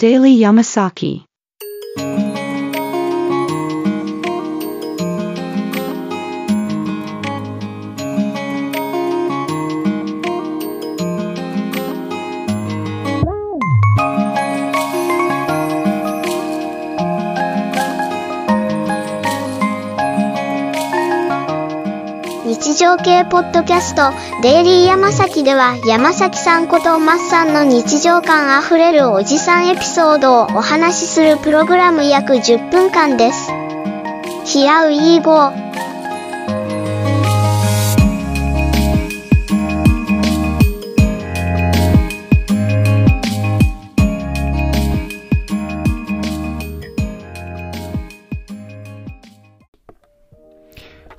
Daily Yamasaki. 系ポッドキャストデイリー山崎では山崎さんことマッさんの日常感あふれるおじさんエピソードをお話しするプログラム約10分間です。Here we go.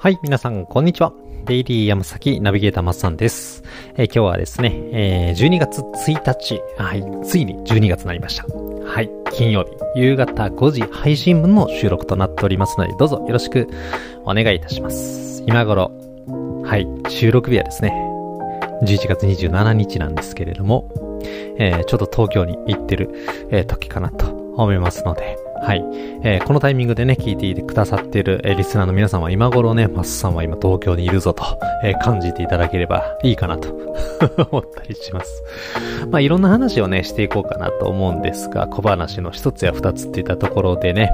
はい、皆さん、こんにちは。デイリー山崎ナビゲーターマッサンです。えー今日はですね、えー12月1日、はい、ついに12月になりました。はい、金曜日、夕方5時配信分の収録となっておりますので、どうぞよろしくお願いいたします。今頃、はい、収録日はですね、11月27日なんですけれども、えーちょっと東京に行ってる、え時かなと思いますので、はい。えーこのタイミングでね、聞いていてくださっている、えーリスナーの皆さんは今頃ね、マスさんは今東京にいるぞと、えー感じていただければいいかなと 思ったりします。まあ、いろんな話をね、していこうかなと思うんですが、小話の一つや二つっていったところでね、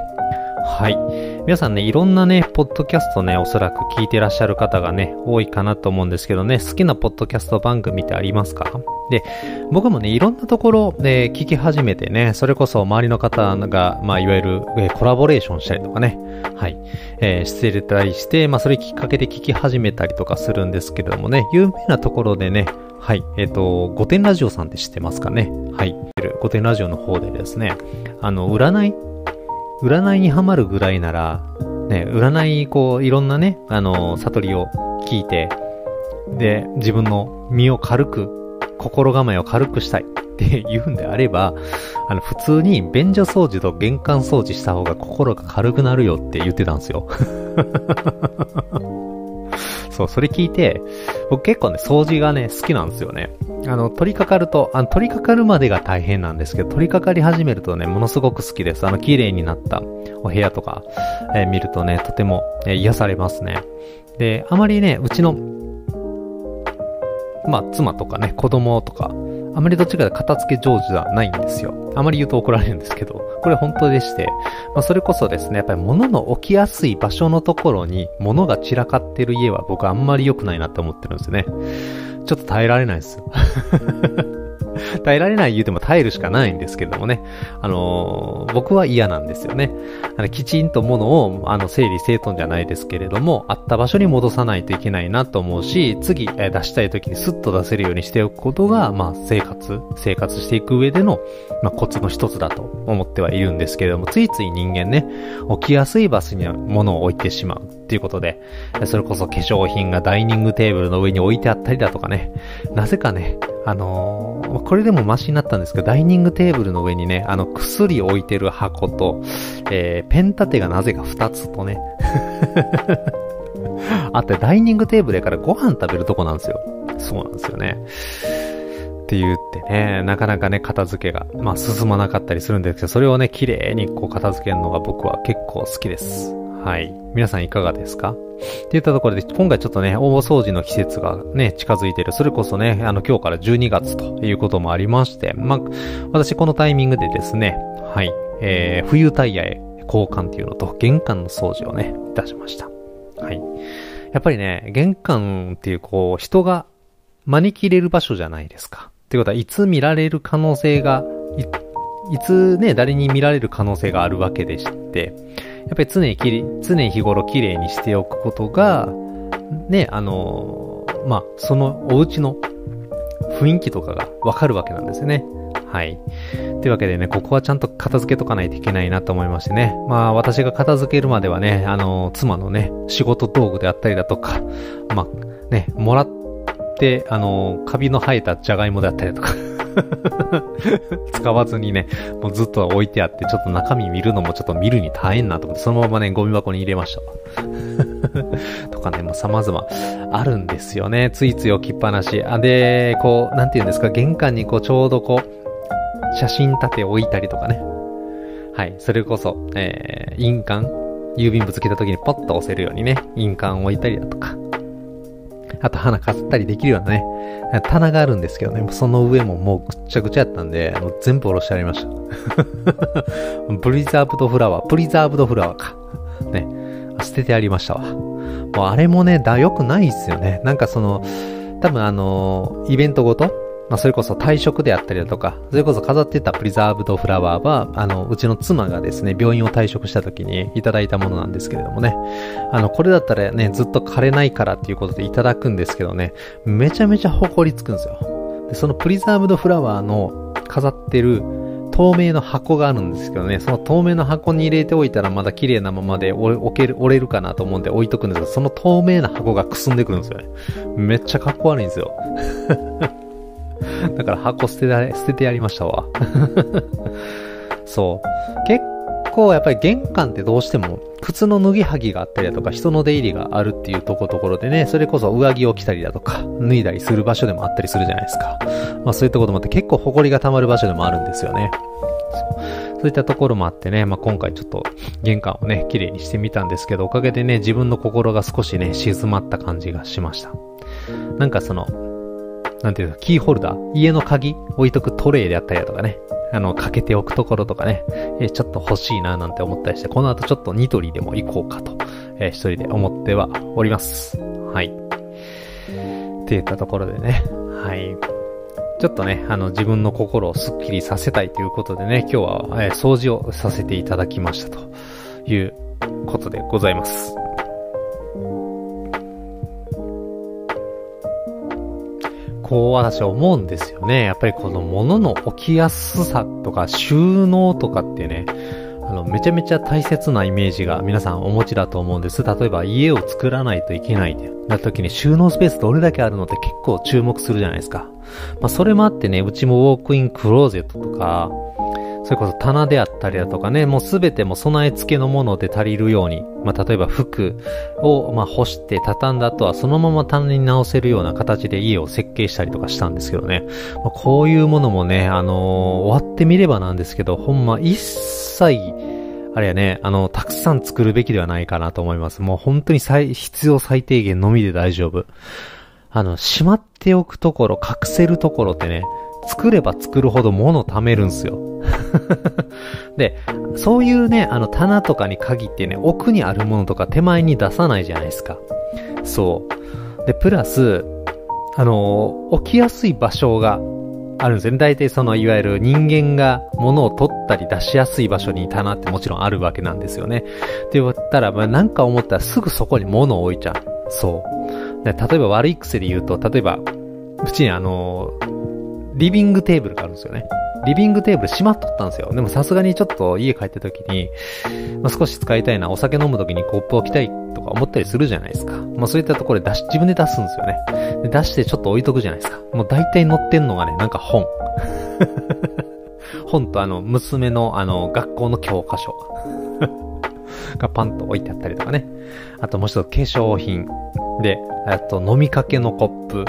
はい。皆さんね、いろんなね、ポッドキャストね、おそらく聞いてらっしゃる方がね、多いかなと思うんですけどね、好きなポッドキャスト番組ってありますか？で、僕もね、いろんなところで聞き始めてね、それこそ周りの方が、まあ、いわゆる、えーコラボレーションしたりとかね、はい、えーしてたりして、まあ、それきっかけで聞き始めたりとかするんですけれどもね、有名なところでね、はい、えっ、と、御殿ラジオさんって知ってますかね？はい、御殿ラジオの方でですね、あの、占い占いにハマるぐらいなら、ね、占い、こう、いろんなね、あの、悟りを聞いて、で、自分の身を軽く、心構えを軽くしたいって言うんであれば、あの、普通に便所掃除と玄関掃除した方が心が軽くなるよって言ってたんですよ。そう、それ聞いて、僕結構ね、掃除がね、好きなんですよね。あの、取り掛かると、あの、取り掛かるまでが大変なんですけど、取り掛かり始めるとね、ものすごく好きです。あの、綺麗になったお部屋とか、えー見るとね、とても、えー癒されますね。で、あまりね、うちの、まあ、妻とかね、子供とか、あまりどっちかで片付け上手ではないんですよ。あまり言うと怒られるんですけど、これ本当でして、まあ、それこそですね、やっぱり物の置きやすい場所のところに物が散らかってる家は僕あんまり良くないなって思ってるんですよね。ちょっと耐えられないです。耐えられない言うても耐えるしかないんですけどもね。あのー僕は嫌なんですよね。あのきちんと物を、あの、整理整頓じゃないですけれども、あった場所に戻さないといけないなと思うし、次、え出したい時にスッと出せるようにしておくことが、まあ、生活、生活していく上での、まあ、コツの一つだと思ってはいるんですけれども、ついつい人間ね、置きやすい場所に物を置いてしまうっていうことで、それこそ化粧品がダイニングテーブルの上に置いてあったりだとかね、なぜかね、あのーこれでもマシになったんですけど、ダイニングテーブルの上にね、あの、薬置いてる箱と、えー、ペン立てがなぜか2つとね、あって、ダイニングテーブルやからご飯食べるとこなんですよ。そうなんですよね。って言ってね、なかなかね、片付けが、まあ、進まなかったりするんですけど、それをね、綺麗にこう片付けるのが僕は結構好きです。はい。皆さんいかがですか？って言ったところで、今回ちょっとね、大掃除の季節がね、近づいてる。それこそね、あの、今日から12月ということもありまして、まあ、私このタイミングでですね、はい、えー、冬タイヤへ交換っていうのと、玄関の掃除をね、いたしました。はい。やっぱりね、玄関っていう、こう、人が招き入れる場所じゃないですか。っていうことは、いつ見られる可能性が、い、いつね、誰に見られる可能性があるわけでして、やっぱり常にきれ常日頃綺麗にしておくことが、ね、あのまあ、そのお家の雰囲気とかがわかるわけなんですよね。はい。というわけでね、ここはちゃんと片付けとかないといけないなと思いましてね。まあ、私が片付けるまではね、あの妻のね、仕事道具であったりだとか、まあ、ね、もらって、あのカビの生えたじゃがいもであったりだとか、使わずにね、もうずっと置いてあって、ちょっと中身見るのもちょっと見るに大変なと思って、そのままね、ゴミ箱に入れました。とかね、もう様々あるんですよね。ついつい置きっぱなし。あ、で、こう、なんて言うんですか、玄関にこう、ちょうどこう、写真立て置いたりとかね。はい。それこそ、えー、印鑑郵便物来た時にポッと押せるようにね、印鑑置いたりだとか。あと花飾ったりできるようなね、棚があるんですけどね、その上ももうぐっちゃぐちゃやったんで、もう全部おろしてありました。プリザーブドフラワー、プリザーブドフラワーか。ね、捨ててありましたわ。もうあれもね、だ、良くないっすよね。なんかその、多分あのイベントごとまあ、それこそ退職であったりだとか、それこそ飾ってたプリザーブドフラワーは、あの、うちの妻がですね、病院を退職した時にいただいたものなんですけれどもね、あの、これだったらね、ずっと枯れないからっていうことでいただくんですけどね、めちゃめちゃ埃つくんですよ。で、そのプリザーブドフラワーの飾ってる透明の箱があるんですけどね、その透明の箱に入れておいたらまだ綺麗なままで置ける、折れるかなと思うんで置いとくんですけど、その透明な箱がくすんでくるんですよね。めっちゃかっこ悪いんですよ。だから箱捨てられ、捨ててやりましたわ。そう。結構やっぱり玄関ってどうしても靴の脱ぎはぎがあったりだとか人の出入りがあるっていうとこところでね、それこそ上着を着たりだとか脱いだりする場所でもあったりするじゃないですか。まあそういったこともあって結構埃が溜まる場所でもあるんですよね。そういったところもあってね、まあ、今回ちょっと玄関をね、綺麗にしてみたんですけど、おかげでね、自分の心が少しね、静まった感じがしました。なんかその、なんていうの、キーホルダー？家の鍵？置いとくトレイであったりだとかね。あの、かけておくところとかね。えちょっと欲しいななんて思ったりして、この後ちょっとニトリでも行こうかと、えー、一人で思ってはおります。はい。っていったところでね。はい。ちょっとね、あの、自分の心をスッキリさせたいということでね、今日は、えー、掃除をさせていただきましたということでございます。こう私は思うんですよね。やっぱりこの物の置きやすさとか収納とかってね、あの、めちゃめちゃ大切なイメージが皆さんお持ちだと思うんです。例えば家を作らないといけないってなった時に収納スペースどれだけあるのって結構注目するじゃないですか。まあそれもあってね、うちもウォークインクローゼットとか、それこそ棚であったりだとかね、もうすべても備え付けのもので足りるように、まあ、例えば服を、まあ、干して畳んだ後はそのまま棚に直せるような形で家を設計したりとかしたんですけどね。まあ、こういうものもね、あのー、終わってみればなんですけど、ほんま一切、あれやね、あの、たくさん作るべきではないかなと思います。もう本当に最、必要最低限のみで大丈夫。あの、しまっておくところ、隠せるところってね、作れば作るほど物貯めるんすよ。で、そういうね、あの棚とかに限ってね、奥にあるものとか手前に出さないじゃないですか。そう。で、プラス、あの置きやすい場所があるんですよね。大体その、いわゆる人間が物を取ったり出しやすい場所に棚ってもちろんあるわけなんですよね。って言ったら、まあ、なんか思ったらすぐそこに物を置いちゃう。そう。で例えば悪い癖で言うと、例えば、うちにあのリビングテーブルがあるんですよね。リビングテーブル閉まっとったんですよ。でもさすがにちょっと家帰った時に、まあ、少し使いたいな、お酒飲む時にコップを置きたいとか思ったりするじゃないですか。まあそういったところで出し、自分で出すんですよね。で出してちょっと置いとくじゃないですか。もう大体載ってんのがね、なんか本。本とあの、娘のあの、学校の教科書 がパンと置いてあったりとかね。あともう一つ化粧品。で、あと飲みかけのコップ。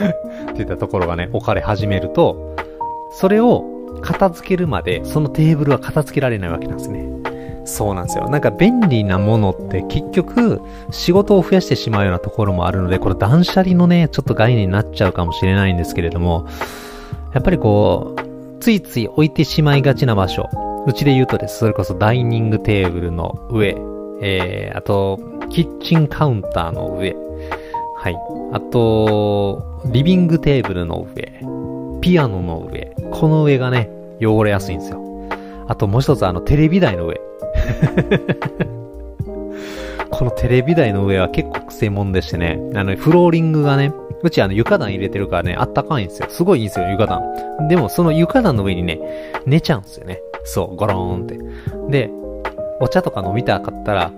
っていたところがね、置かれ始めると、それを片付けるまで、そのテーブルは片付けられないわけなんですね。そうなんですよ。なんか便利なものって結局仕事を増やしてしまうようなところもあるので、これ断捨離のね、ちょっと概念になっちゃうかもしれないんですけれども、やっぱりこう、ついつい置いてしまいがちな場所。うちで言うとです。それこそダイニングテーブルの上、えー、あと、キッチンカウンターの上、はい。あと、リビングテーブルの上、ピアノの上、この上がね、汚れやすいんですよ。あともう一つあの、テレビ台の上。このテレビ台の上は結構癖もんでしてね、あの、フローリングがね、うちあの床暖入れてるからね、あったかいんですよ。すごいいいんですよ、床暖。でもその床暖の上にね、寝ちゃうんですよね。そう、ゴローンって。で、お茶とか飲みたかったら、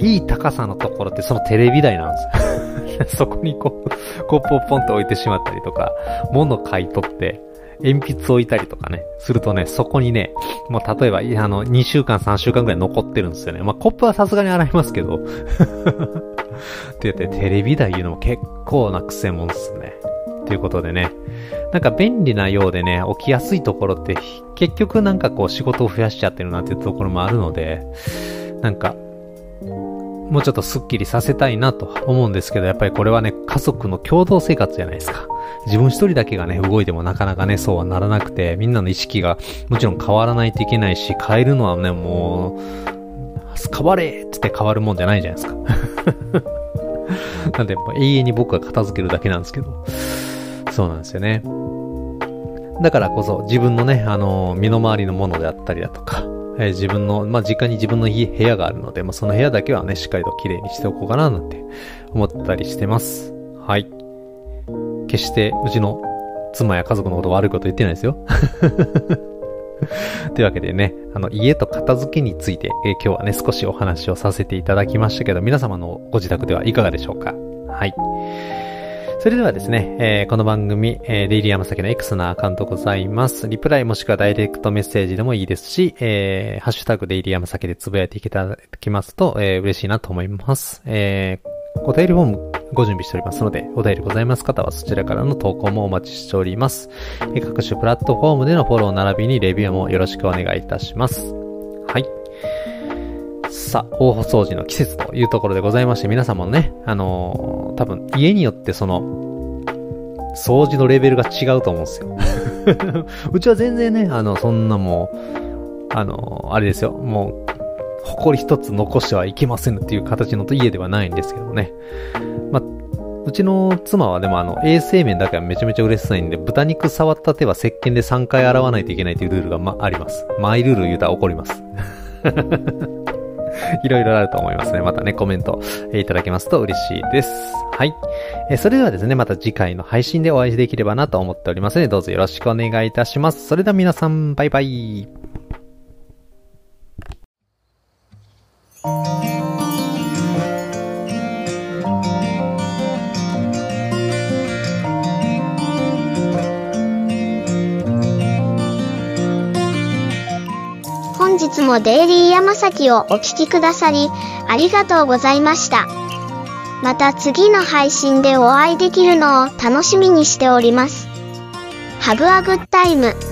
いい高さのところってそのテレビ台なんですよ。そこにこう、コップをポンと置いてしまったりとか、物買い取って、鉛筆置いたりとかね、するとね、そこにね、もう例えば、あの、2週間、3週間くらい残ってるんですよね。まあ、コップはさすがに洗いますけど。って言って、テレビ台言うのも結構な癖もんっすね。ということでね、なんか便利なようでね、起きやすいところって結局なんかこう仕事を増やしちゃってるなっていうところもあるので、なんか、もうちょっとスッキリさせたいなと思うんですけど、やっぱりこれはね、家族の共同生活じゃないですか。自分一人だけがね、動いてもなかなかね、そうはならなくて、みんなの意識がもちろん変わらないといけないし、変えるのはね、もう、変われってって変わるもんじゃないじゃないですか。なんで、も永遠に僕が片付けるだけなんですけど。そうなんですよね。だからこそ自分のね、あの、身の回りのものであったりだとか、えー、自分の、まあ、実家に自分の、部屋があるので、まあ、その部屋だけはね、しっかりと綺麗にしておこうかな、なんて思ったりしてます。はい。決して、うちの妻や家族のこと悪いこと言ってないですよ。というわけでね、あの、家と片付けについて、えー、今日はね、少しお話をさせていただきましたけど、皆様のご自宅ではいかがでしょうかはい。それではですね、えー、この番組、えー、デイリー山崎の X のアカウントございます。リプライもしくはダイレクトメッセージでもいいですし、えー、ハッシュタグデイリー山崎でつぶやいていただきますと、えー、嬉しいなと思います。えー、お便りフォームご準備しておりますので、お便りございます方はそちらからの投稿もお待ちしております。各種プラットフォームでのフォロー並びにレビューもよろしくお願いいたします。さあ、大掃除の季節というところでございまして、皆さんもね、あのー、多分家によってその、掃除のレベルが違うと思うんですよ。うちは全然ね、あの、そんなもう、あの、あれですよ、もう、埃一つ残してはいけませんっていう形の家ではないんですけどね。まあ、うちの妻はでもあの、衛生面だけはめちゃめちゃ嬉しそうんで、豚肉触った手は石鹸で3回洗わないといけないというルールがま、あります。マイルール言うたら怒ります。いろいろあると思いますね。またね、コメント、いただけますと嬉しいです。はい。えそれではですね、また次回の配信でお会いできればなと思っておりますので、どうぞよろしくお願いいたします。それでは皆さん、バイバイ。もデイリー山崎をお聴きくださり、ありがとうございました。また次の配信でお会いできるのを楽しみにしております。Have a good time!